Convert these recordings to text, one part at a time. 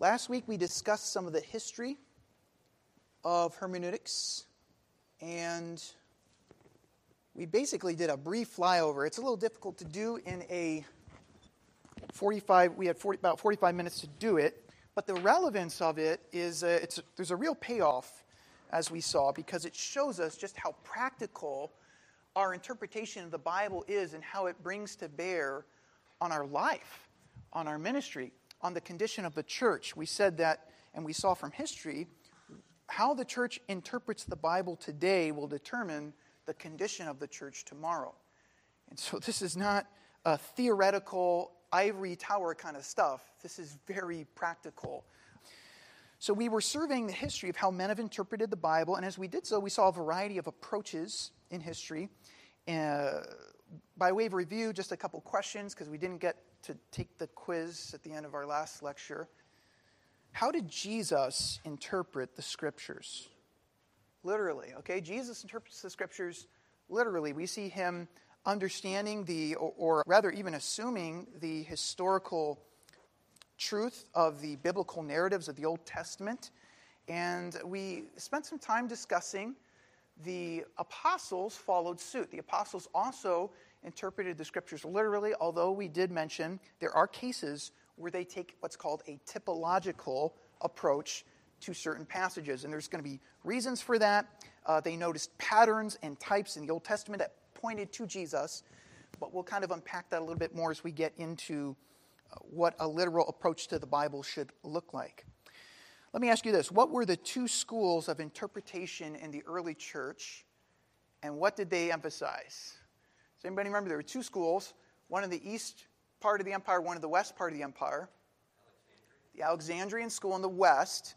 Last week we discussed some of the history of hermeneutics, and we basically did a brief flyover. It's a little difficult to do in a 45, we had 40, about 45 minutes to do it, but the relevance of it is it's, there's a real payoff, as we saw, because it shows us just how practical our interpretation of the Bible is and how it brings to bear on our life, on our ministry, on the condition of the church. We said that, and we saw from history, how the church interprets the Bible today will determine the condition of the church tomorrow. And so this is not a theoretical ivory tower kind of stuff. This is very practical. So we were surveying the history of how men have interpreted the Bible, and as we did so, we saw a variety of approaches in history. Uh, by way of review, just a couple questions because we didn't get to take the quiz at the end of our last lecture. How did Jesus interpret the scriptures? Literally, okay? Jesus interprets the scriptures literally. We see him understanding the, or, or rather even assuming the historical truth of the biblical narratives of the Old Testament. And we spent some time discussing the apostles followed suit. The apostles also interpreted the scriptures literally, although we did mention there are cases where they take what's called a typological approach to certain passages. And there's going to be reasons for that. Uh, they noticed patterns and types in the Old Testament that pointed to Jesus, but we'll kind of unpack that a little bit more as we get into uh, what a literal approach to the Bible should look like. Let me ask you this What were the two schools of interpretation in the early church, and what did they emphasize? Does anybody remember? There were two schools one in the east part of the empire, one in the west part of the empire. The Alexandrian school in the west,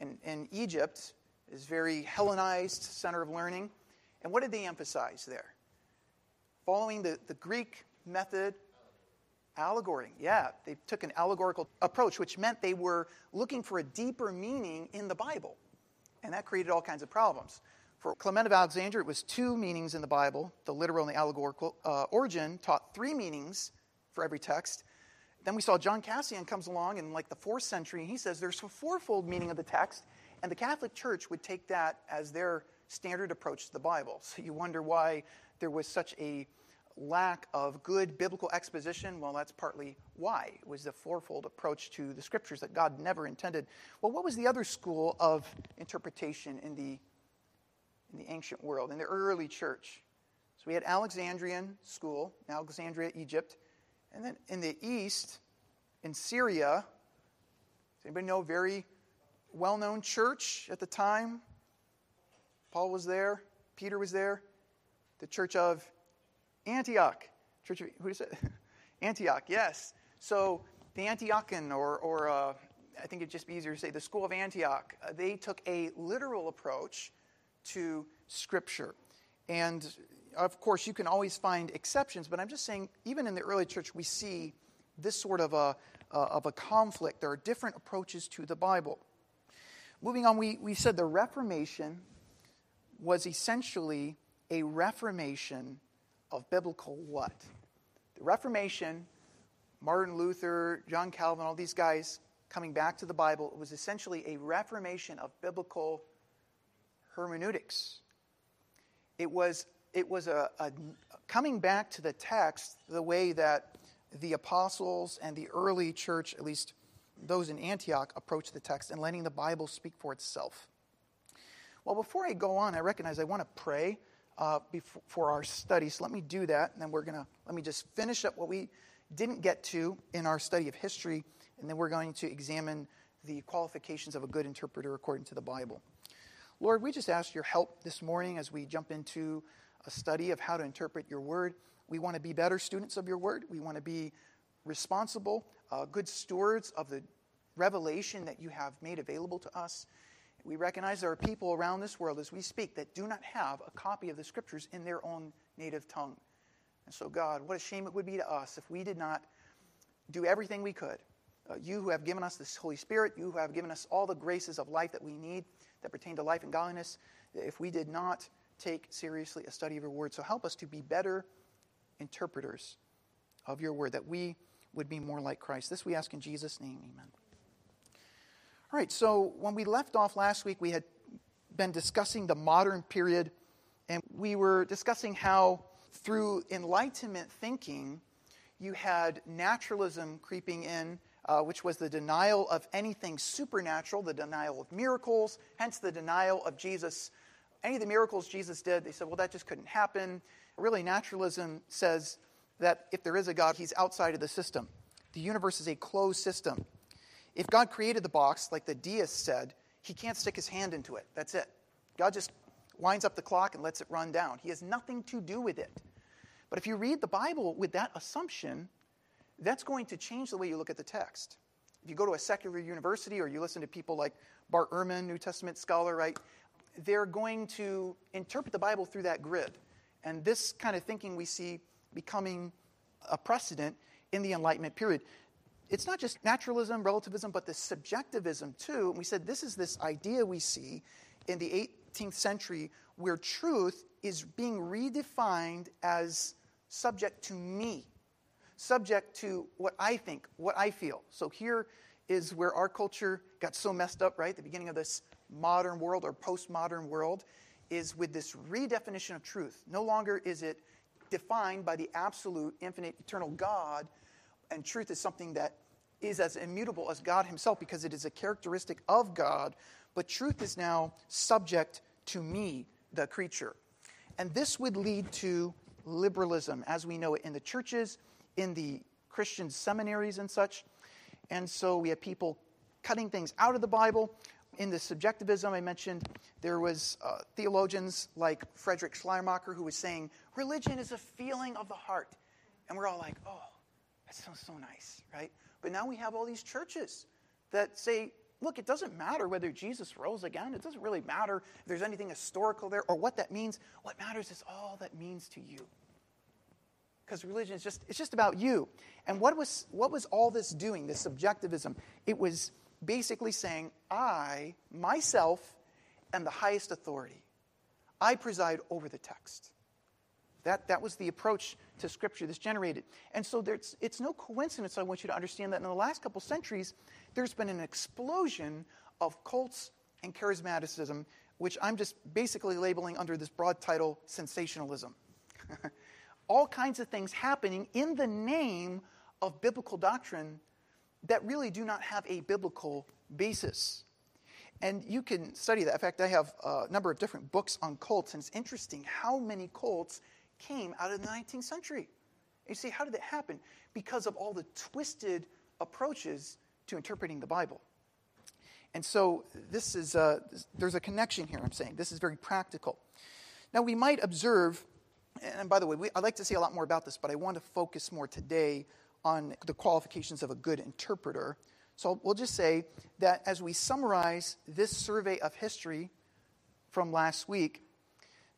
in, in Egypt, is very Hellenized center of learning. And what did they emphasize there? Following the, the Greek method, allegory. Yeah, they took an allegorical approach, which meant they were looking for a deeper meaning in the Bible. And that created all kinds of problems. For Clement of Alexandria, it was two meanings in the Bible. The literal and the allegorical. Uh, Origen taught three meanings for every text. Then we saw John Cassian comes along in like the fourth century, and he says there's a fourfold meaning of the text, and the Catholic Church would take that as their standard approach to the Bible. So you wonder why there was such a lack of good biblical exposition. Well, that's partly why. It was the fourfold approach to the scriptures that God never intended. Well, what was the other school of interpretation in the in the ancient world, in the early church? So we had Alexandrian school, Alexandria, Egypt. And then in the east, in Syria, does anybody know a very well known church at the time? Paul was there, Peter was there, the church of Antioch. Church of, who is it? Antioch, yes. So the Antiochian, or, or uh, I think it'd just be easier to say the school of Antioch, uh, they took a literal approach to Scripture. And of course, you can always find exceptions, but I'm just saying, even in the early church, we see this sort of a, uh, of a conflict. There are different approaches to the Bible. Moving on, we, we said the Reformation was essentially a reformation of biblical what? The Reformation, Martin Luther, John Calvin, all these guys coming back to the Bible, it was essentially a reformation of biblical hermeneutics. It was it was a, a, coming back to the text the way that the apostles and the early church, at least those in Antioch, approached the text and letting the Bible speak for itself. Well, before I go on, I recognize I want to pray uh, before, for our study, so let me do that, and then we're going to let me just finish up what we didn't get to in our study of history, and then we're going to examine the qualifications of a good interpreter according to the Bible. Lord, we just ask your help this morning as we jump into a study of how to interpret your word. We want to be better students of your word. We want to be responsible, uh, good stewards of the revelation that you have made available to us. We recognize there are people around this world as we speak that do not have a copy of the scriptures in their own native tongue. And so, God, what a shame it would be to us if we did not do everything we could. Uh, you who have given us this Holy Spirit, you who have given us all the graces of life that we need that pertain to life and godliness, if we did not take seriously a study of your word. So help us to be better interpreters of your word, that we would be more like Christ. This we ask in Jesus' name. Amen. All right, so when we left off last week, we had been discussing the modern period, and we were discussing how through Enlightenment thinking, you had naturalism creeping in, uh, which was the denial of anything supernatural, the denial of miracles, hence the denial of Jesus. Any of the miracles Jesus did, they said, well, that just couldn't happen. Really, naturalism says that if there is a God, he's outside of the system. The universe is a closed system. If God created the box, like the deists said, he can't stick his hand into it. That's it. God just winds up the clock and lets it run down. He has nothing to do with it. But if you read the Bible with that assumption, that's going to change the way you look at the text. If you go to a secular university or you listen to people like Bart Ehrman, New Testament scholar, right, they're going to interpret the Bible through that grid. And this kind of thinking we see becoming a precedent in the Enlightenment period it's not just naturalism, relativism, but the subjectivism too. And we said this is this idea we see in the 18th century where truth is being redefined as subject to me, subject to what I think, what I feel. So here is where our culture got so messed up, right? The beginning of this modern world or postmodern world is with this redefinition of truth. No longer is it defined by the absolute, infinite, eternal God and truth is something that is as immutable as God Himself because it is a characteristic of God, but truth is now subject to me, the creature. And this would lead to liberalism as we know it in the churches, in the Christian seminaries, and such. And so we have people cutting things out of the Bible. In the subjectivism I mentioned, there was uh, theologians like Frederick Schleiermacher who was saying religion is a feeling of the heart. And we're all like, oh, that sounds so nice, right? But now we have all these churches that say, look, it doesn't matter whether Jesus rose again. It doesn't really matter if there's anything historical there or what that means. What matters is all that means to you. Because religion is just, it's just about you. And what was, what was all this doing, this subjectivism? It was basically saying, I, myself, am the highest authority. I preside over the text. That, that was the approach to Scripture this generated. And so it's no coincidence, I want you to understand that in the last couple centuries, there's been an explosion of cults and charismaticism, which I'm just basically labeling under this broad title sensationalism. All kinds of things happening in the name of biblical doctrine that really do not have a biblical basis. And you can study that. In fact, I have a number of different books on cults, and it's interesting how many cults came out of the 19th century. You see, how did that happen? Because of all the twisted approaches to interpreting the Bible. And so this is there's a connection here, I'm saying. This is very practical. Now, we might observe, and by the way, we, I'd like to say a lot more about this, but I want to focus more today on the qualifications of a good interpreter. So we'll just say that as we summarize this survey of history from last week,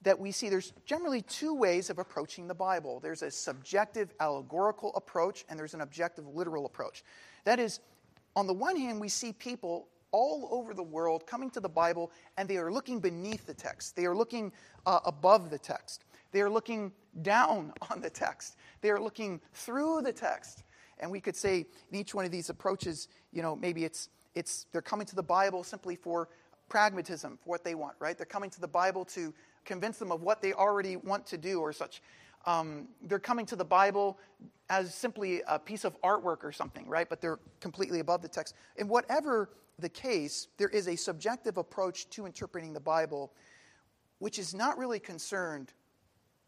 that we see there's generally two ways of approaching the Bible there's a subjective allegorical approach, and there's an objective literal approach. That is, on the one hand, we see people all over the world coming to the Bible and they are looking beneath the text, they are looking uh, above the text, they are looking down on the text, they are looking through the text. And we could say in each one of these approaches, you know, maybe it's, it's they're coming to the Bible simply for pragmatism, for what they want, right? They're coming to the Bible to convince them of what they already want to do or such. Um, they're coming to the Bible as simply a piece of artwork or something, right? But they're completely above the text. In whatever the case, there is a subjective approach to interpreting the Bible, which is not really concerned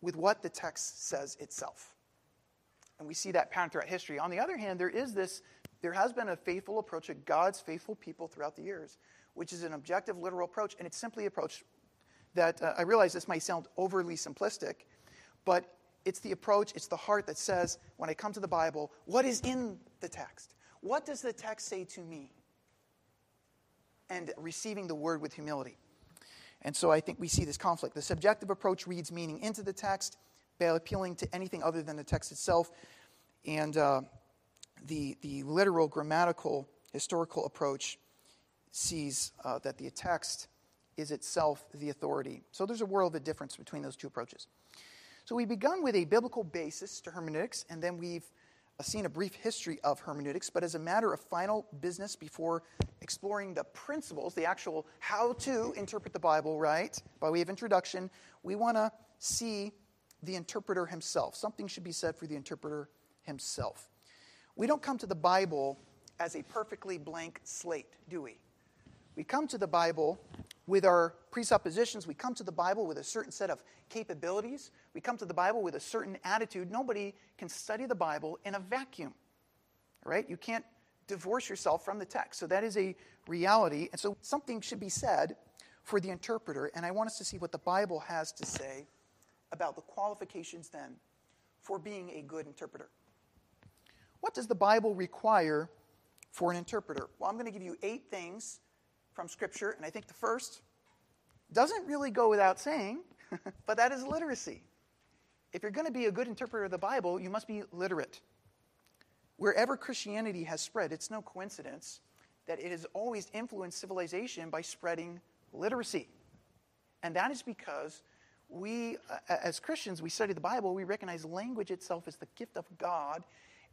with what the text says itself. And we see that pattern throughout history. On the other hand, there is this, there has been a faithful approach of God's faithful people throughout the years, which is an objective, literal approach, and it's simply approach that uh, I realize this might sound overly simplistic, but it's the approach, it's the heart that says, when I come to the Bible, what is in the text? What does the text say to me? And receiving the word with humility. And so I think we see this conflict. The subjective approach reads meaning into the text by appealing to anything other than the text itself. And uh, the, the literal, grammatical, historical approach sees uh, that the text is itself the authority. So there's a world of difference between those two approaches. So we've begun with a biblical basis to hermeneutics, and then we've seen a brief history of hermeneutics, but as a matter of final business before exploring the principles, the actual how to interpret the Bible, right, by way of introduction, we want to see the interpreter himself. Something should be said for the interpreter himself. We don't come to the Bible as a perfectly blank slate, do we? We come to the Bible with our presuppositions. We come to the Bible with a certain set of capabilities. We come to the Bible with a certain attitude. Nobody can study the Bible in a vacuum, right? You can't divorce yourself from the text. So that is a reality. And so something should be said for the interpreter. And I want us to see what the Bible has to say about the qualifications then for being a good interpreter. What does the Bible require for an interpreter? Well, I'm going to give you eight things from Scripture, and I think the first doesn't really go without saying, but that is literacy. If you're going to be a good interpreter of the Bible, you must be literate. Wherever Christianity has spread, it's no coincidence that it has always influenced civilization by spreading literacy. And that is because we, as Christians, we study the Bible, we recognize language itself as the gift of God,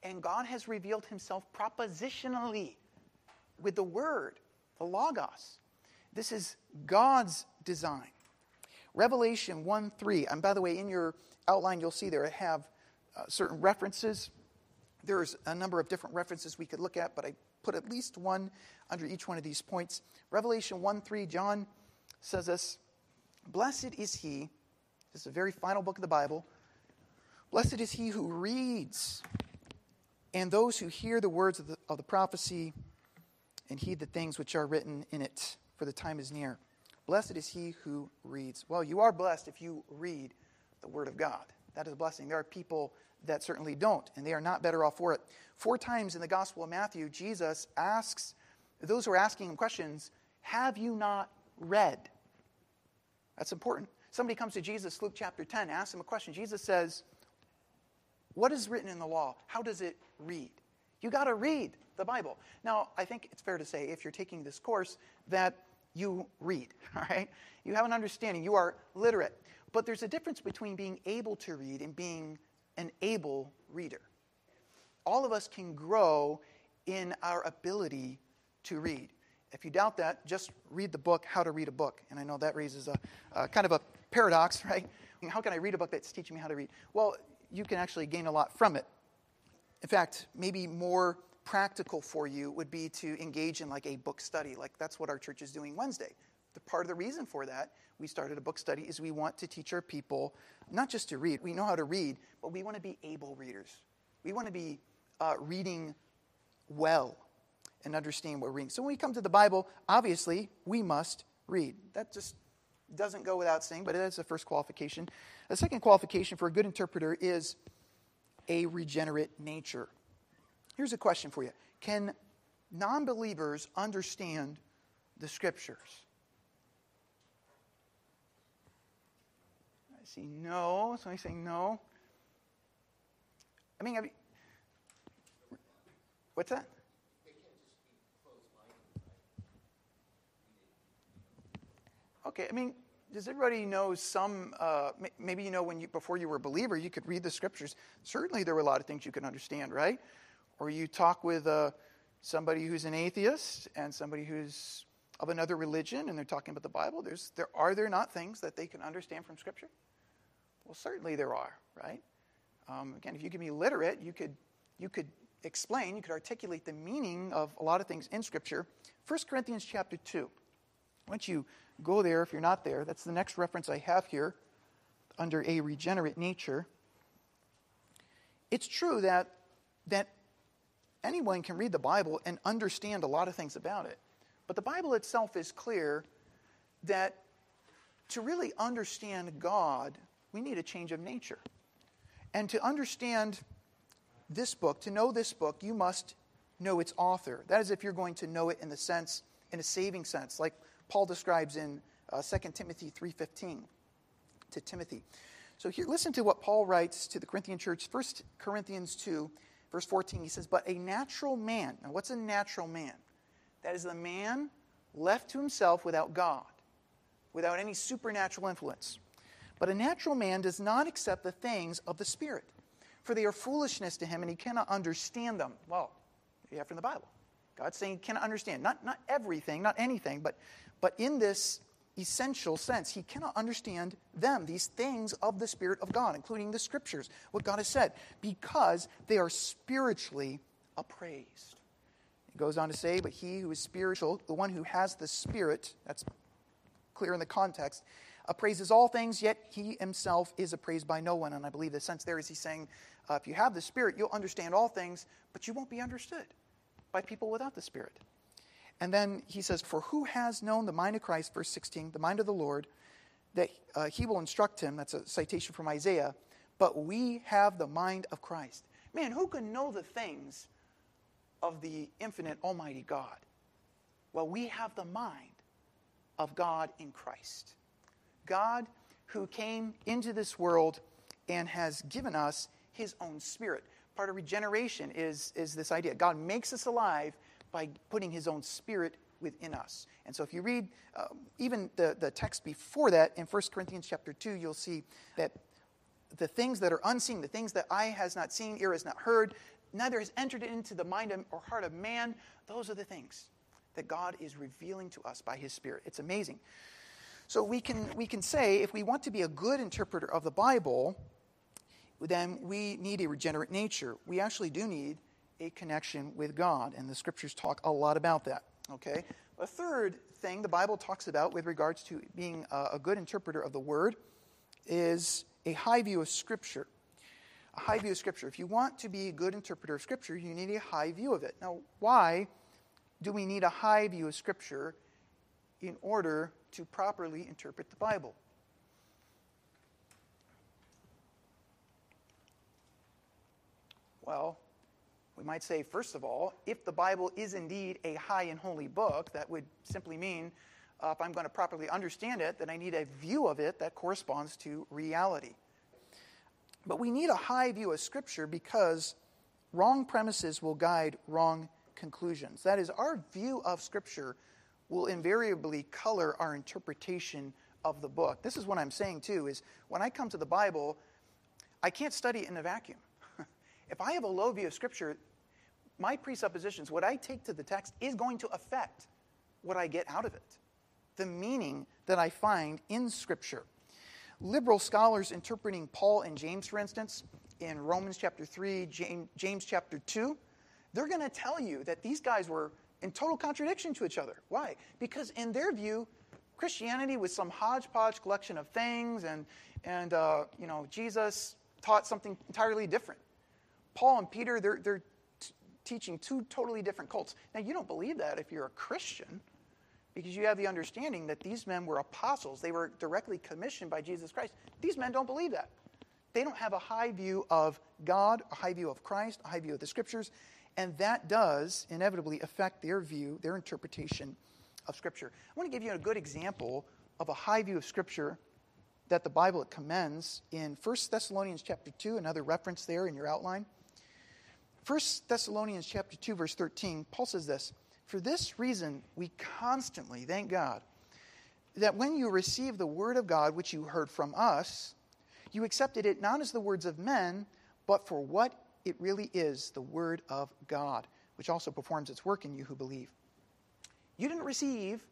and God has revealed himself propositionally with the Word the Logos. This is God's design. Revelation 1 3. And by the way, in your outline, you'll see there I have uh, certain references. There's a number of different references we could look at, but I put at least one under each one of these points. Revelation 1 3, John says this Blessed is he, this is a very final book of the Bible. Blessed is he who reads, and those who hear the words of the, of the prophecy and heed the things which are written in it, for the time is near. Blessed is he who reads. Well, you are blessed if you read the Word of God. That is a blessing. There are people that certainly don't, and they are not better off for it. Four times in the Gospel of Matthew, Jesus asks those who are asking him questions, Have you not read? That's important. Somebody comes to Jesus, Luke chapter 10, asks him a question. Jesus says, What is written in the law? How does it read? You got to read the Bible. Now, I think it's fair to say, if you're taking this course, that you read, all right? You have an understanding, you are literate. But there's a difference between being able to read and being an able reader. All of us can grow in our ability to read. If you doubt that, just read the book, How to Read a Book. And I know that raises a, a kind of a paradox, right? How can I read a book that's teaching me how to read? Well, you can actually gain a lot from it. In fact, maybe more practical for you would be to engage in like a book study. Like that's what our church is doing Wednesday. The part of the reason for that, we started a book study, is we want to teach our people not just to read. We know how to read, but we want to be able readers. We want to be uh, reading well and understand what we're reading. So when we come to the Bible, obviously we must read. That just doesn't go without saying, but it is the first qualification. The second qualification for a good interpreter is a regenerate nature. Here's a question for you Can non believers understand the scriptures? I see no. Somebody saying no. I mean, what's that? Okay, I mean, does everybody know some? Uh, maybe you know when you before you were a believer, you could read the scriptures. Certainly, there were a lot of things you could understand, right? Or you talk with uh, somebody who's an atheist and somebody who's of another religion and they're talking about the Bible. There's, there, are there not things that they can understand from Scripture? Well, certainly there are, right? Um, again, if you can be literate, you could, you could explain, you could articulate the meaning of a lot of things in Scripture. 1 Corinthians chapter 2. Once you go there if you're not there? That's the next reference I have here under a regenerate nature. It's true that, that anyone can read the Bible and understand a lot of things about it. But the Bible itself is clear that to really understand God, we need a change of nature. And to understand this book, to know this book, you must know its author. That is, if you're going to know it in the sense, in a saving sense, like Paul describes in uh, 2 Timothy 3.15 to Timothy. So here, listen to what Paul writes to the Corinthian church, 1 Corinthians 2, Verse 14, he says, But a natural man. Now, what's a natural man? That is the man left to himself without God, without any supernatural influence. But a natural man does not accept the things of the Spirit, for they are foolishness to him, and he cannot understand them. Well, you have from the Bible. God's saying he cannot understand. Not, not everything, not anything, but, but in this essential sense, he cannot understand them, these things of the Spirit of God, including the Scriptures, what God has said, because they are spiritually appraised. It goes on to say, but he who is spiritual, the one who has the Spirit, that's clear in the context, appraises all things, yet he himself is appraised by no one. And I believe the sense there is he's saying, uh, if you have the Spirit, you'll understand all things, but you won't be understood by people without the Spirit. And then he says, For who has known the mind of Christ, verse 16, the mind of the Lord, that uh, he will instruct him? That's a citation from Isaiah. But we have the mind of Christ. Man, who can know the things of the infinite Almighty God? Well, we have the mind of God in Christ. God who came into this world and has given us his own spirit. Part of regeneration is, is this idea God makes us alive by putting his own spirit within us. And so if you read uh, even the, the text before that in 1 Corinthians chapter 2, you'll see that the things that are unseen, the things that eye has not seen, ear has not heard, neither has entered into the mind or heart of man, those are the things that God is revealing to us by his spirit. It's amazing. So we can, we can say if we want to be a good interpreter of the Bible, then we need a regenerate nature. We actually do need a connection with God, and the scriptures talk a lot about that. Okay? A third thing the Bible talks about with regards to being a, good interpreter of the Word is a high view of Scripture. A high view of Scripture. If you want to be a good interpreter of Scripture, you need a high view of it. Now, why do we need a high view of Scripture in order to properly interpret the Bible? Well, we might say, first of all, if the Bible is indeed a high and holy book, that would simply mean uh, if I'm going to properly understand it, then I need a view of it that corresponds to reality. But we need a high view of Scripture because wrong premises will guide wrong conclusions. That is, our view of Scripture will invariably color our interpretation of the book. This is what I'm saying, too, is when I come to the Bible, I can't study it in a vacuum. If I have a low view of Scripture, my presuppositions, what I take to the text, is going to affect what I get out of it, the meaning that I find in Scripture. Liberal scholars interpreting Paul and James, for instance, in Romans chapter 3, James, chapter 2, they're going to tell you that these guys were in total contradiction to each other. Why? Because in their view, Christianity was some hodgepodge collection of things, and, and uh, you know, Jesus taught something entirely different. Paul and Peter, they're, they're t- teaching two totally different cults. Now, you don't believe that if you're a Christian because you have the understanding that these men were apostles. They were directly commissioned by Jesus Christ. These men don't believe that. They don't have a high view of God, a high view of Christ, a high view of the Scriptures, and that does inevitably affect their view, their interpretation of Scripture. I want to give you a good example of a high view of Scripture that the Bible commends in 1 Thessalonians chapter 2, another reference there in your outline. 1 Thessalonians chapter 2 verse 13, Paul says this, "For this reason we constantly thank God that when you received the word of God which you heard from us, you accepted it not as the words of men, but for what it really is, the word of God, which also performs its work in you who believe." You didn't receive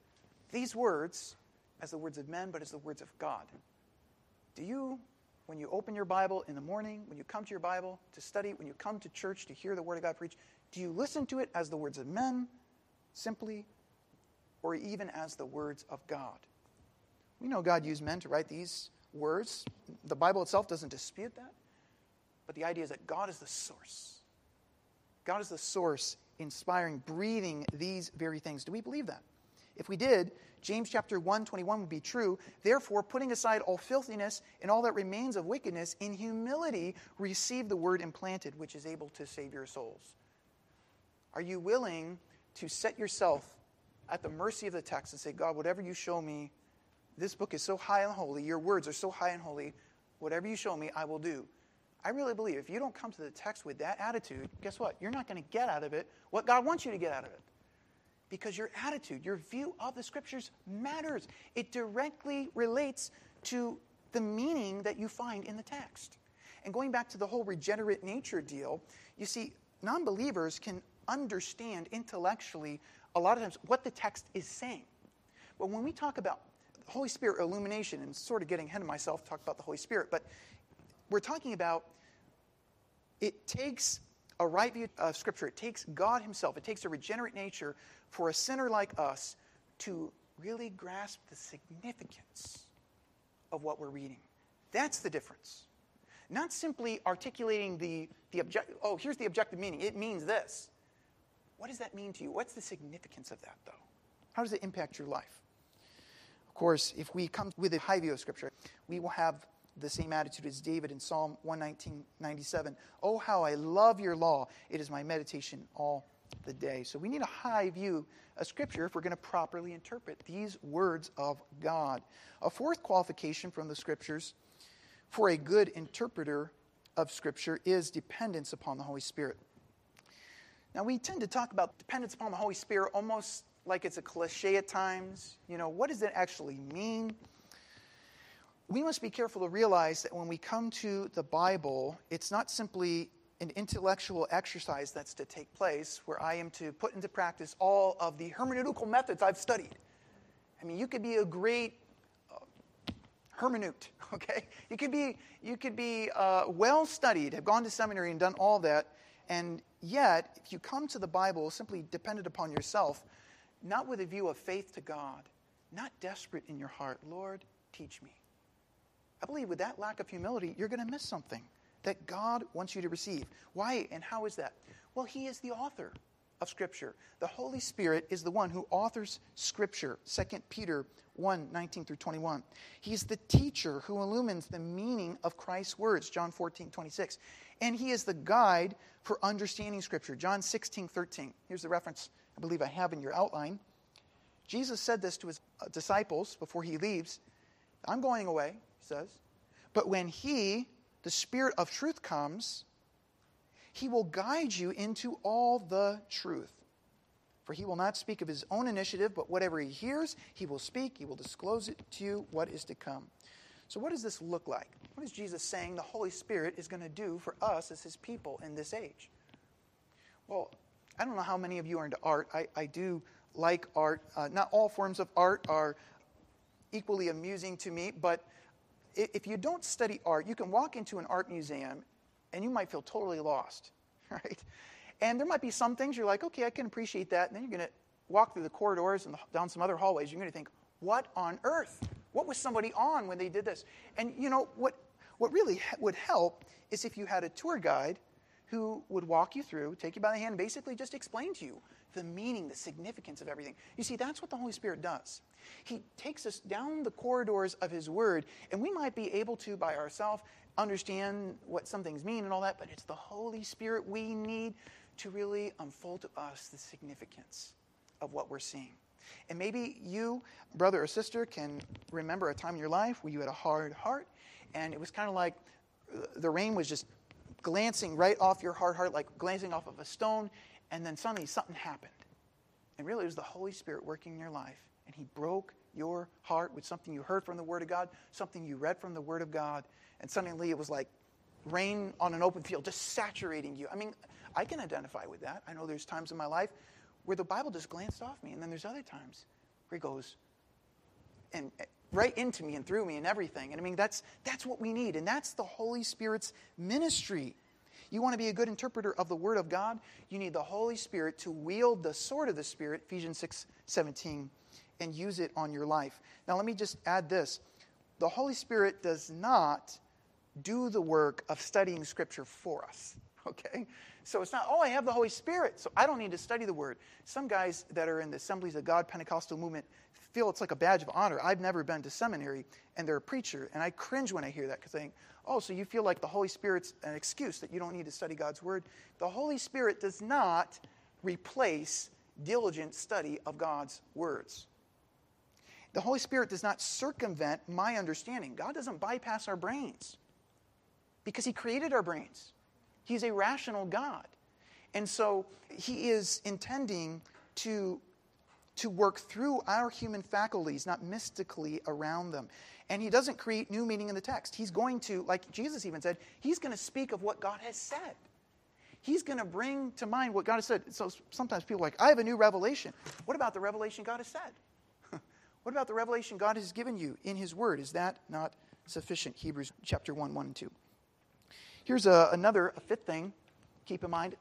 these words as the words of men, but as the words of God. Do you when you open your Bible in the morning, when you come to your Bible to study, when you come to church to hear the Word of God preached, do you listen to it as the words of men, simply, or even as the words of God? We know God used men to write these words. The Bible itself doesn't dispute that. But the idea is that God is the source. God is the source inspiring, breathing these very things. Do we believe that? If we did, James chapter 1, 21 would be true. Therefore, putting aside all filthiness and all that remains of wickedness, in humility receive the word implanted, which is able to save your souls. Are you willing to set yourself at the mercy of the text and say, God, whatever you show me, this book is so high and holy, your words are so high and holy, whatever you show me, I will do. I really believe if you don't come to the text with that attitude, guess what? You're not going to get out of it what God wants you to get out of it because your attitude, your view of the scriptures matters. It directly relates to the meaning that you find in the text. And going back to the whole regenerate nature deal, you see, non believers can understand intellectually a lot of times what the text is saying. But when we talk about Holy Spirit illumination, and sort of getting ahead of myself, talk about the Holy Spirit, but we're talking about it takes a right view of Scripture, it takes God Himself, it takes a regenerate nature for a sinner like us to really grasp the significance of what we're reading. That's the difference. Not simply articulating the, the object, oh, here's the objective meaning. It means this. What does that mean to you? What's the significance of that, though? How does it impact your life? Of course, if we come with a high view of Scripture, we will have the same attitude as David in Psalm 119, 97. Oh, how I love your law. It is my meditation all the day. So we need a high view of Scripture if we're going to properly interpret these words of God. A fourth qualification from the Scriptures for a good interpreter of Scripture is dependence upon the Holy Spirit. Now, we tend to talk about dependence upon the Holy Spirit almost like it's a cliche at times. You know, what does it actually mean? We must be careful to realize that when we come to the Bible, it's not simply an intellectual exercise that's to take place where I am to put into practice all of the hermeneutical methods I've studied. I mean, you could be a great uh, hermeneut, okay? You could be, you could be uh, well studied, have gone to seminary and done all that, and yet, if you come to the Bible simply dependent upon yourself, not with a view of faith to God, not desperate in your heart, Lord, teach me. I believe with that lack of humility, you're going to miss something that God wants you to receive. Why and how is that? Well, He is the author of Scripture. The Holy Spirit is the one who authors Scripture. 2 Peter 1 19 through 21. He's the teacher who illumines the meaning of Christ's words. John 14 26. And He is the guide for understanding Scripture. John 16 13. Here's the reference I believe I have in your outline. Jesus said this to His uh, disciples before He leaves I'm going away, He says. But when He, the Spirit of truth comes, he will guide you into all the truth. For he will not speak of his own initiative, but whatever he hears, he will speak. He will disclose it to you what is to come. So, what does this look like? What is Jesus saying the Holy Spirit is going to do for us as his people in this age? Well, I don't know how many of you are into art. I, I do like art. Uh, not all forms of art are equally amusing to me, but if you don't study art, you can walk into an art museum and you might feel totally lost, right? And there might be some things you're like, okay, I can appreciate that. And then you're going to walk through the corridors and down some other hallways. You're going to think, what on earth? What was somebody on when they did this? And you know, what, what really would help is if you had a tour guide who would walk you through, take you by the hand, basically just explain to you the meaning, the significance of everything. You see, that's what the Holy Spirit does. He takes us down the corridors of His Word, and we might be able to, by ourselves, understand what some things mean and all that, but it's the Holy Spirit we need to really unfold to us the significance of what we're seeing. And maybe you, brother or sister, can remember a time in your life where you had a hard heart, and it was kind of like uh, the rain was just glancing right off your hard heart, like glancing off of a stone, and then suddenly something happened. And really, it was the Holy Spirit working in your life. And He broke your heart with something you heard from the Word of God, something you read from the Word of God. And suddenly it was like rain on an open field, just saturating you. I mean, I can identify with that. I know there's times in my life where the Bible just glanced off me. And then there's other times where He goes and right into me and through me and everything. And I mean, that's, that's what we need. And that's the Holy Spirit's ministry. You want to be a good interpreter of the Word of God? You need the Holy Spirit to wield the sword of the Spirit, Ephesians 6 17, and use it on your life. Now, let me just add this the Holy Spirit does not do the work of studying Scripture for us. Okay? So it's not, oh, I have the Holy Spirit, so I don't need to study the Word. Some guys that are in the Assemblies of God Pentecostal movement feel it's like a badge of honor. I've never been to seminary, and they're a preacher, and I cringe when I hear that because I think, oh, so you feel like the Holy Spirit's an excuse that you don't need to study God's Word. The Holy Spirit does not replace diligent study of God's words. The Holy Spirit does not circumvent my understanding. God doesn't bypass our brains because He created our brains. He's a rational God. And so He is intending to to work through our human faculties, not mystically around them. And he doesn't create new meaning in the text. He's going to, like Jesus even said, he's going to speak of what God has said. He's going to bring to mind what God has said. So sometimes people are like, I have a new revelation. What about the revelation God has said? what about the revelation God has given you in his word? Is that not sufficient? Hebrews chapter 1, 1 and 2. Here's a, another, a fifth thing. Keep in mind.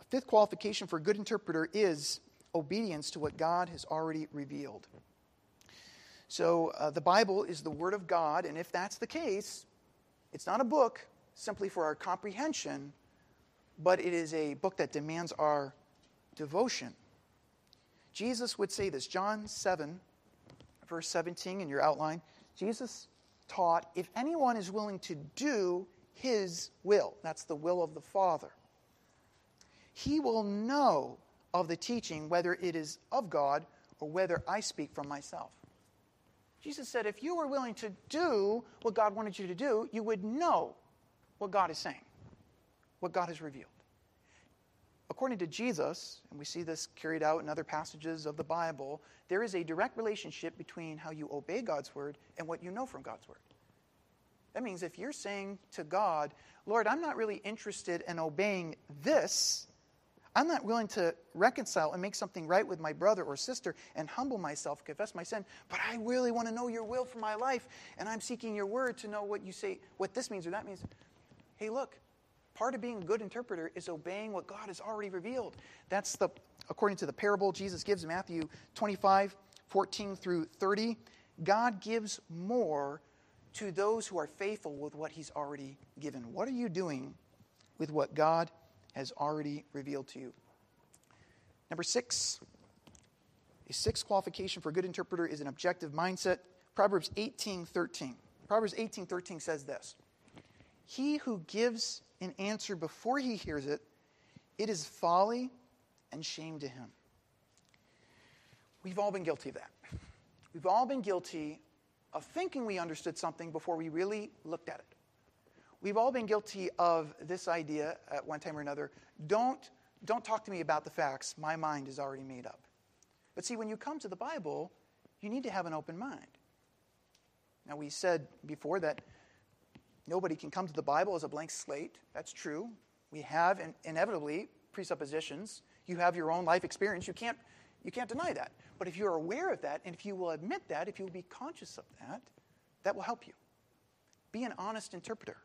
A fifth qualification for a good interpreter is obedience to what God has already revealed. So uh, the Bible is the Word of God, and if that's the case, it's not a book simply for our comprehension, but it is a book that demands our devotion. Jesus would say this, John 7, verse 17 in your outline. Jesus taught, If anyone is willing to do his will, that's the will of the Father, he will know of the teaching whether it is of God or whether I speak from myself. Jesus said, if you were willing to do what God wanted you to do, you would know what God is saying, what God has revealed. According to Jesus, and we see this carried out in other passages of the Bible, there is a direct relationship between how you obey God's word and what you know from God's word. That means if you're saying to God, Lord, I'm not really interested in obeying this, I'm not willing to reconcile and make something right with my brother or sister and humble myself, confess my sin, but I really want to know your will for my life, and I'm seeking your word to know what you say, what this means or that means. Hey, look, part of being a good interpreter is obeying what God has already revealed. That's the, according to the parable Jesus gives in Matthew 25, 14 through 30. God gives more to those who are faithful with what he's already given. What are you doing with what God has already revealed to you. Number six, a sixth qualification for a good interpreter is an objective mindset. Proverbs 18:13. Proverbs 18:13 says this: He who gives an answer before he hears it, it is folly and shame to him. We've all been guilty of that. We've all been guilty of thinking we understood something before we really looked at it. We've all been guilty of this idea at one time or another. Don't, don't talk to me about the facts. My mind is already made up. But see, when you come to the Bible, you need to have an open mind. Now, we said before that nobody can come to the Bible as a blank slate. That's true. We have in, inevitably presuppositions. You have your own life experience. You can't, you can't deny that. But if you're aware of that, and if you will admit that, if you will be conscious of that, that will help you. Be an honest interpreter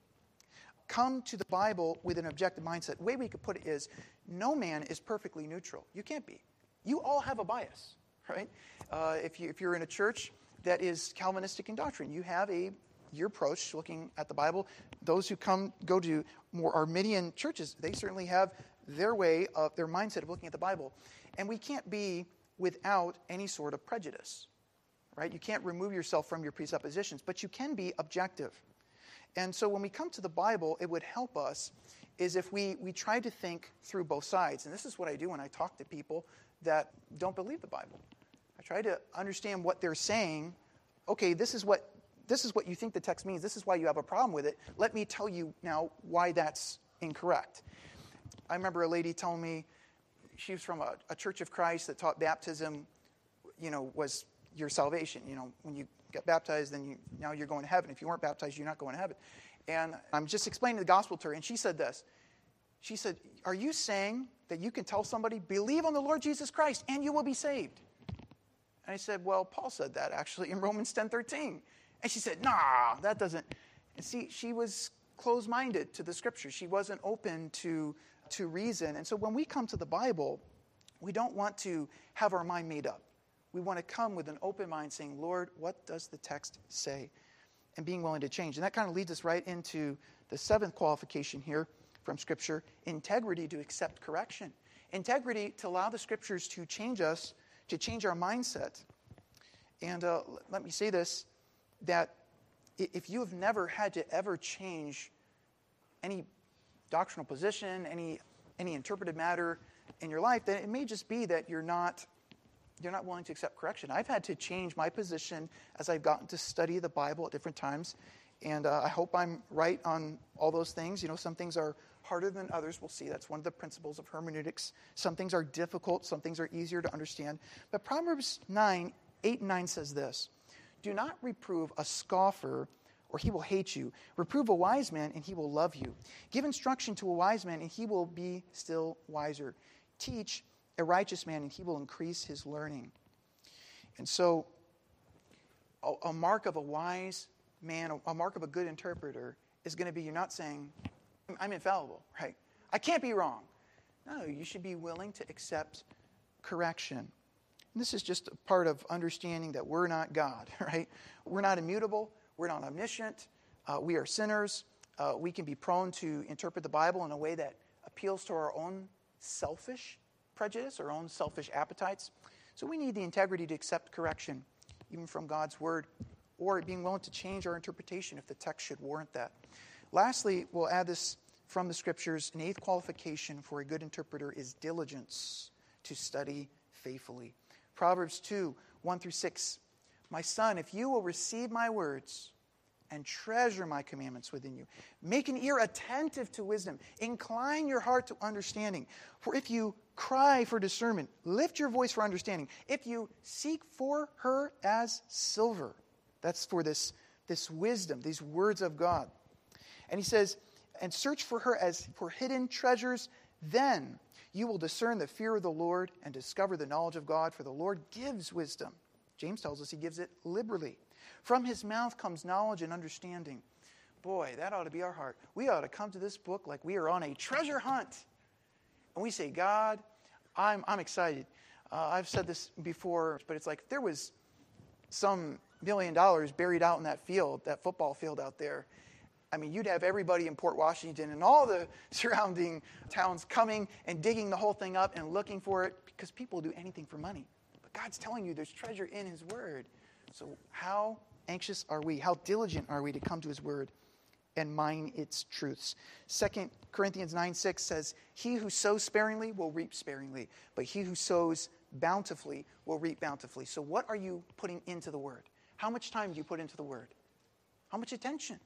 come to the Bible with an objective mindset. The way we could put it is no man is perfectly neutral. You can't be. You all have a bias, right? Uh, if, you, if you're in a church that is Calvinistic in doctrine, you have a your approach looking at the Bible. Those who come go to more Arminian churches, they certainly have their way of their mindset of looking at the Bible. And we can't be without any sort of prejudice. Right? You can't remove yourself from your presuppositions, but you can be objective. And so when we come to the Bible, it would help us is if we, we try to think through both sides. And this is what I do when I talk to people that don't believe the Bible. I try to understand what they're saying. Okay, this is what this is what you think the text means. This is why you have a problem with it. Let me tell you now why that's incorrect. I remember a lady telling me she was from a, a church of Christ that taught baptism, you know, was your salvation. You know, when you get baptized, then you, now you're going to heaven. If you weren't baptized, you're not going to heaven. And I'm just explaining the gospel to her, and she said this. She said, Are you saying that you can tell somebody, believe on the Lord Jesus Christ and you will be saved? And I said, Well, Paul said that actually in Romans 10 13. And she said, Nah, that doesn't. And see, she was closed minded to the scriptures. She wasn't open to, to reason. And so when we come to the Bible, we don't want to have our mind made up we want to come with an open mind saying, Lord, what does the text say? And being willing to change. And that kind of leads us right into the seventh qualification here from Scripture integrity to accept correction, integrity to allow the Scriptures to change us, to change our mindset. And uh, let me say this that if you have never had to ever change any doctrinal position, any, any interpreted matter in your life, then it may just be that you're not you're not willing to accept correction. I've had to change my position as I've gotten to study the Bible at different times. And uh, I hope I'm right on all those things. You know, some things are harder than others. We'll see. That's one of the principles of hermeneutics. Some things are difficult, some things are easier to understand. But Proverbs 9, 8 and 9 says this Do not reprove a scoffer or he will hate you. Reprove a wise man, and he will love you. Give instruction to a wise man, and he will be still wiser. Teach a righteous man, and he will increase his learning. And so, a, a mark of a wise man, a, a mark of a good interpreter, is going to be you're not saying, I'm infallible, right? I can't be wrong. No, you should be willing to accept correction. And this is just a part of understanding that we're not God, right? We're not immutable. We're not omniscient. Uh, we are sinners. Uh, we can be prone to interpret the Bible in a way that appeals to our own selfish prejudice, our own selfish appetites. So we need the integrity to accept correction, even from God's Word, or being willing to change our interpretation if the text should warrant that. Lastly, we'll add this from the Scriptures. An eighth qualification for a good interpreter is diligence to study faithfully. Proverbs 2 1 through 6 my son, if you will receive my words and treasure my commandments within you, make an ear attentive to wisdom, incline your heart to understanding. For if you cry for discernment, lift your voice for understanding. If you seek for her as silver, that's for this, this wisdom, these words of God. And he says, and search for her as for hidden treasures, then you will discern the fear of the Lord and discover the knowledge of God, for the Lord gives wisdom. James tells us he gives it liberally. From his mouth comes knowledge and understanding. Boy, that ought to be our heart. We ought to come to this book like we are on a treasure hunt. And we say, God, I'm, I'm excited. Uh, I've said this before, but it's like there was some million dollars buried out in that field, that football field out there. I mean, you'd have everybody in Port Washington and all the surrounding towns coming and digging the whole thing up and looking for it because people do anything for money. But God's telling you there's treasure in His Word. So, how anxious are we? How diligent are we to come to His Word and mine its truths? 2 Corinthians 9 6 says, He who sows sparingly will reap sparingly, but he who sows bountifully will reap bountifully. So, what are you putting into the Word? How much time do you put into the Word? How much attention?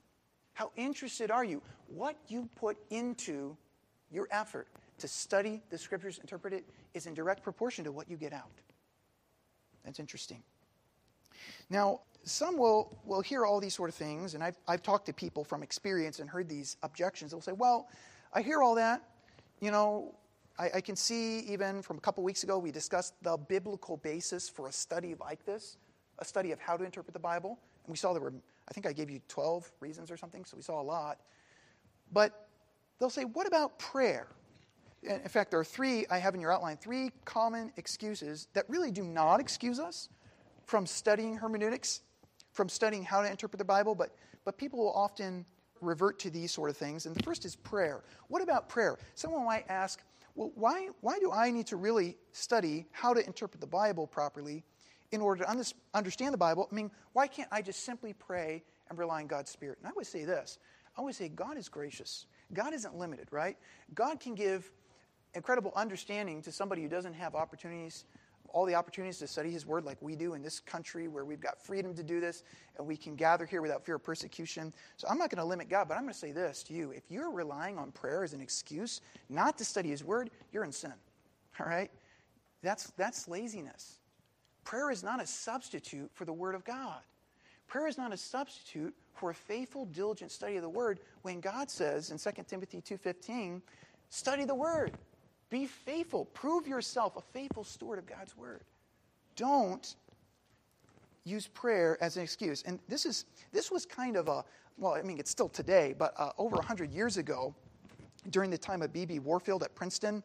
How interested are you? What you put into your effort to study the Scriptures, interpret it, is in direct proportion to what you get out. That's interesting. Now, some will, will hear all these sort of things, and I've, I've talked to people from experience and heard these objections. They'll say, Well, I hear all that. You know, I, I can see even from a couple weeks ago, we discussed the biblical basis for a study like this, a study of how to interpret the Bible. And we saw there were, I think I gave you 12 reasons or something, so we saw a lot. But they'll say, What about prayer? in fact, there are three, I have in your outline, three common excuses that really do not excuse us from studying hermeneutics, from studying how to interpret the Bible, but, but people will often revert to these sort of things. And the first is prayer. What about prayer? Someone might ask, well, why, why do I need to really study how to interpret the Bible properly in order to un- understand the Bible? I mean, why can't I just simply pray and rely on God's Spirit? And I would say this I would say God is gracious. God isn't limited, right? God can give incredible understanding to somebody who doesn't have opportunities, all the opportunities to study his word like we do in this country where we've got freedom to do this and we can gather here without fear of persecution. So I'm not going to limit God, but I'm going to say this to you. If you're relying on prayer as an excuse not to study his word, you're in sin. All right? That's, that's laziness. Prayer is not a substitute for the word of God. Prayer is not a substitute for a faithful, diligent study of the word when God says in 2 Timothy 2:15, study the word. Be faithful. Prove yourself a faithful steward of God's word. Don't use prayer as an excuse. And this is this was kind of a well, I mean, it's still today, but uh, over 100 years ago, during the time of B.B. Warfield at Princeton,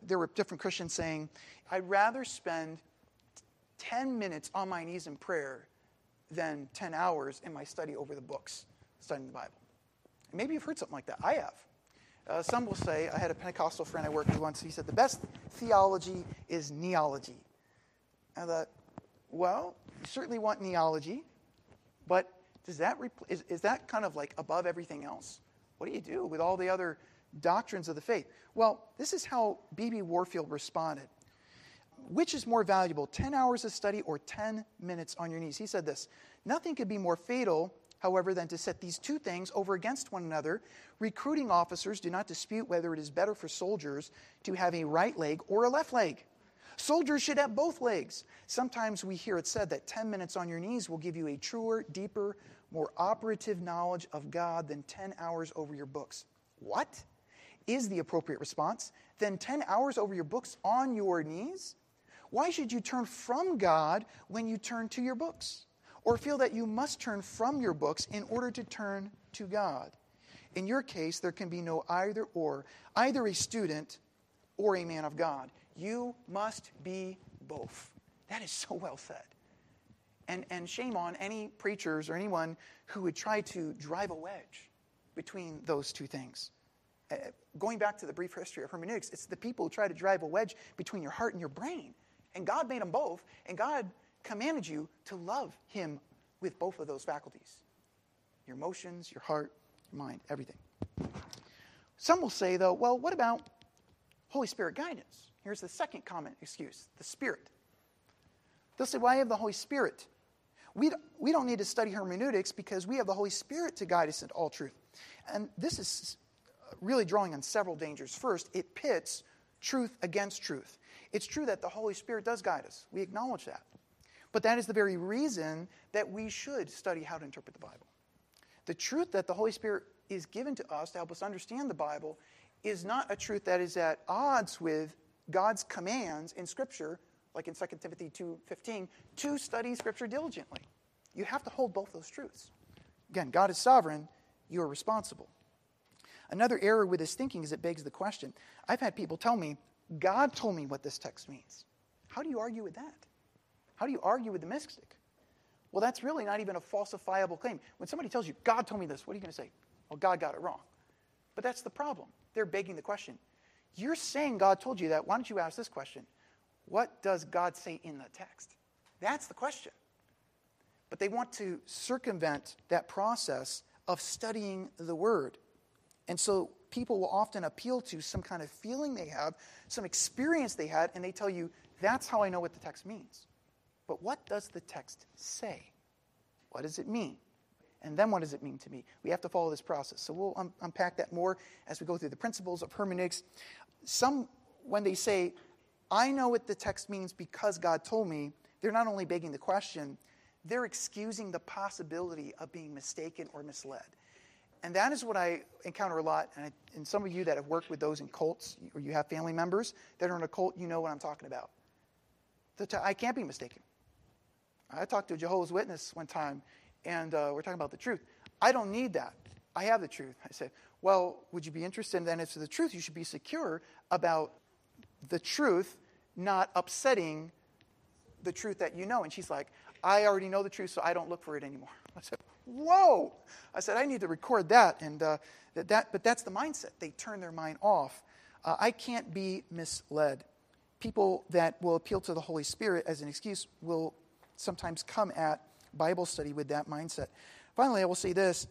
there were different Christians saying, I'd rather spend 10 minutes on my knees in prayer than 10 hours in my study over the books, studying the Bible. maybe you've heard something like that. I have. Uh, some will say, I had a Pentecostal friend I worked with once, he said, the best theology is kneeology. I thought, well, you certainly want kneeology, but does that repl- is, is that kind of like above everything else? What do you do with all the other doctrines of the faith? Well, this is how B.B. Warfield responded. Which is more valuable, 10 hours of study or 10 minutes on your knees? He said this Nothing could be more fatal however, than to set these two things over against one another. Recruiting officers do not dispute whether it is better for soldiers to have a right leg or a left leg. Soldiers should have both legs. Sometimes we hear it said that 10 minutes on your knees will give you a truer, deeper, more operative knowledge of God than 10 hours over your books. What is the appropriate response? Then 10 hours over your books on your knees? Why should you turn from God when you turn to your books? Or feel that you must turn from your books in order to turn to God? In your case, there can be no either or, either a student or a man of God. You must be both. That is so well said. And, and shame on any preachers or anyone who would try to drive a wedge between those two things. Uh, going back to the brief history of hermeneutics, it's the people who try to drive a wedge between your heart and your brain. And God made them both, and God commanded you to love Him with both of those faculties your emotions, your heart, your mind, everything. Some will say, though, well, what about Holy Spirit guidance? Here's the second common excuse the Spirit. They'll say, Well, I have the Holy Spirit. We, we don't need to study hermeneutics because we have the Holy Spirit to guide us into all truth. And this is really drawing on several dangers. First, it pits truth against truth. It's true that the Holy Spirit does guide us, we acknowledge that. But that is the very reason that we should study how to interpret the Bible. The truth that the Holy Spirit is given to us to help us understand the Bible is not a truth that is at odds with God's commands in Scripture, like in 2 Timothy 2.15, to study Scripture diligently. You have to hold both those truths. Again, God is sovereign, you are responsible. Another error with this thinking is it begs the question. I've had people tell me, God told me what this text means. How do you argue with that? How do you argue with the mystic? Well, that's really not even a falsifiable claim. When somebody tells you, God told me this, what are you going to say? Well, God got it wrong. But that's the problem. They're begging the question you're saying God told you that. Why don't you ask this question? What does God say in the text? That's the question. But they want to circumvent that process of studying the Word. And so people will often appeal to some kind of feeling they have, some experience they had, and they tell you, that's how I know what the text means. But what does the text say? What does it mean? And then what does it mean to me? We have to follow this process. So we'll un- unpack that more as we go through the principles of hermeneutics. Some, when they say, I know what the text means because God told me, they're not only begging the question, they're excusing the possibility of being mistaken or misled. And that is what I encounter a lot. And, I, and some of you that have worked with those in cults, or you have family members that are in a cult, you know what I'm talking about. I can't be mistaken. I talked to a Jehovah's Witness one time, and uh, we're talking about the truth. I don't need that. I have the truth. I said, Well, would you be interested in then if it's the truth? You should be secure about the truth not upsetting the truth that you know. And she's like, I already know the truth, so I don't look for it anymore. I said, Whoa! I said, I need to record that. And uh, that, that, but that's the mindset. They turn their mind off. Uh, I can't be misled. People that will appeal to the Holy Spirit as an excuse will sometimes come at Bible study with that mindset. Finally, I will say this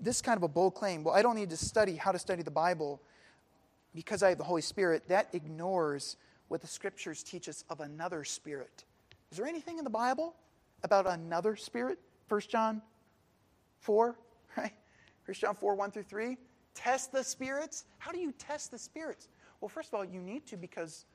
this kind of a bold claim well, I don't need to study how to study the Bible because I have the Holy Spirit. That ignores what the scriptures teach us of another spirit. Is there anything in the Bible about another spirit? 1 John 4, right? 1 John 4, 1 through 3. Test the spirits. How do you test the spirits? Well, first of all, you need to because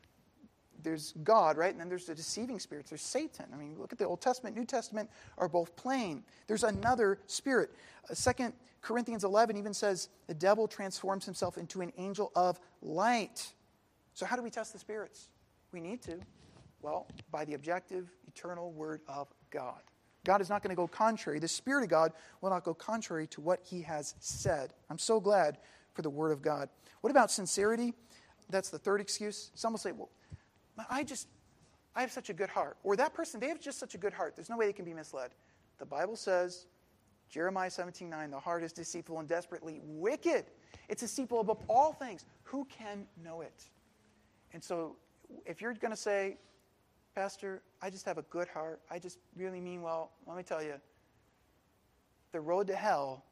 there's God, right? And then there's the deceiving spirits. There's Satan. I mean, look at the Old Testament, New Testament are both plain. There's another spirit. Uh, Second Corinthians 11 even says the devil transforms himself into an angel of light. So, how do we test the spirits? We need to. Well, by the objective, eternal word of God. God is not going to go contrary. The Spirit of God will not go contrary to what He has said. I'm so glad for the Word of God. What about sincerity? That's the third excuse. Some will say, well, I just, I have such a good heart. Or that person, they have just such a good heart. There's no way they can be misled. The Bible says, Jeremiah 17 9, the heart is deceitful and desperately wicked. It's deceitful above all things. Who can know it? And so, if you're going to say, Pastor, I just have a good heart, I just really mean well, let me tell you, the road to hell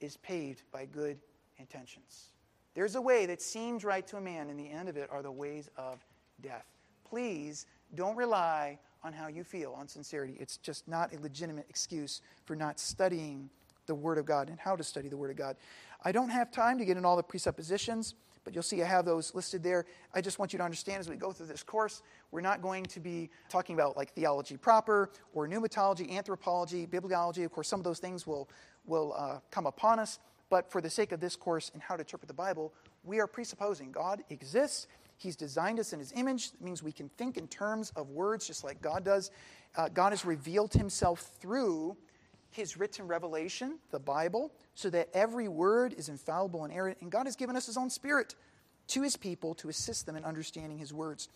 is paved by good intentions. There's a way that seems right to a man, and the end of it are the ways of death please don't rely on how you feel, on sincerity. It's just not a legitimate excuse for not studying the Word of God and how to study the Word of God. I don't have time to get in all the presuppositions, but you'll see I have those listed there. I just want you to understand as we go through this course, we're not going to be talking about like theology proper or pneumatology, anthropology, bibliology. Of course, some of those things will, will uh, come upon us. But for the sake of this course and how to interpret the Bible, we are presupposing God exists. He's designed us in His image. It means we can think in terms of words just like God does. Uh, God has revealed Himself through His written revelation, the Bible, so that every word is infallible and inerrant. And God has given us His own Spirit to His people to assist them in understanding His words.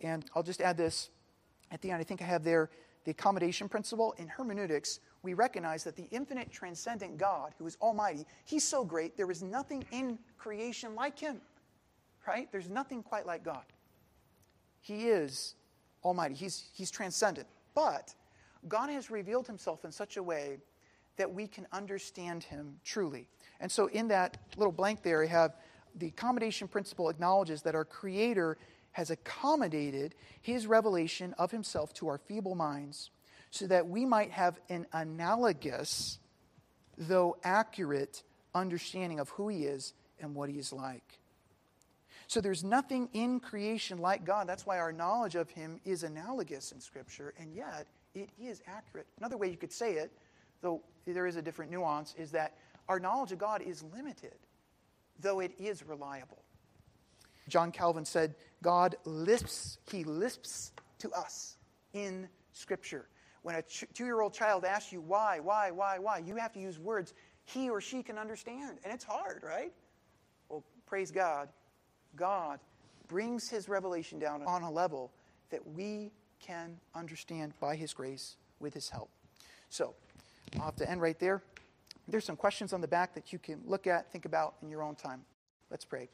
And I'll just add this at the end. I think I have there the accommodation principle. In hermeneutics, we recognize that the infinite, transcendent God, who is almighty, he's so great, there is nothing in creation like him. Right? There's nothing quite like God. He is almighty, he's, he's transcendent. But God has revealed himself in such a way that we can understand him truly. And so, in that little blank there, I have the accommodation principle acknowledges that our Creator has accommodated his revelation of himself to our feeble minds so that we might have an analogous, though accurate, understanding of who he is and what he is like. So there's nothing in creation like God. That's why our knowledge of him is analogous in Scripture, and yet it is accurate. Another way you could say it, though there is a different nuance, is that our knowledge of God is limited, though it is reliable. John Calvin said, God lisps, he lisps to us in Scripture. When a two year old child asks you why, why, why, why, you have to use words he or she can understand. And it's hard, right? Well, praise God. God brings his revelation down on a level that we can understand by his grace with his help. So, I'll have to end right there. There's some questions on the back that you can look at, think about in your own time. Let's pray.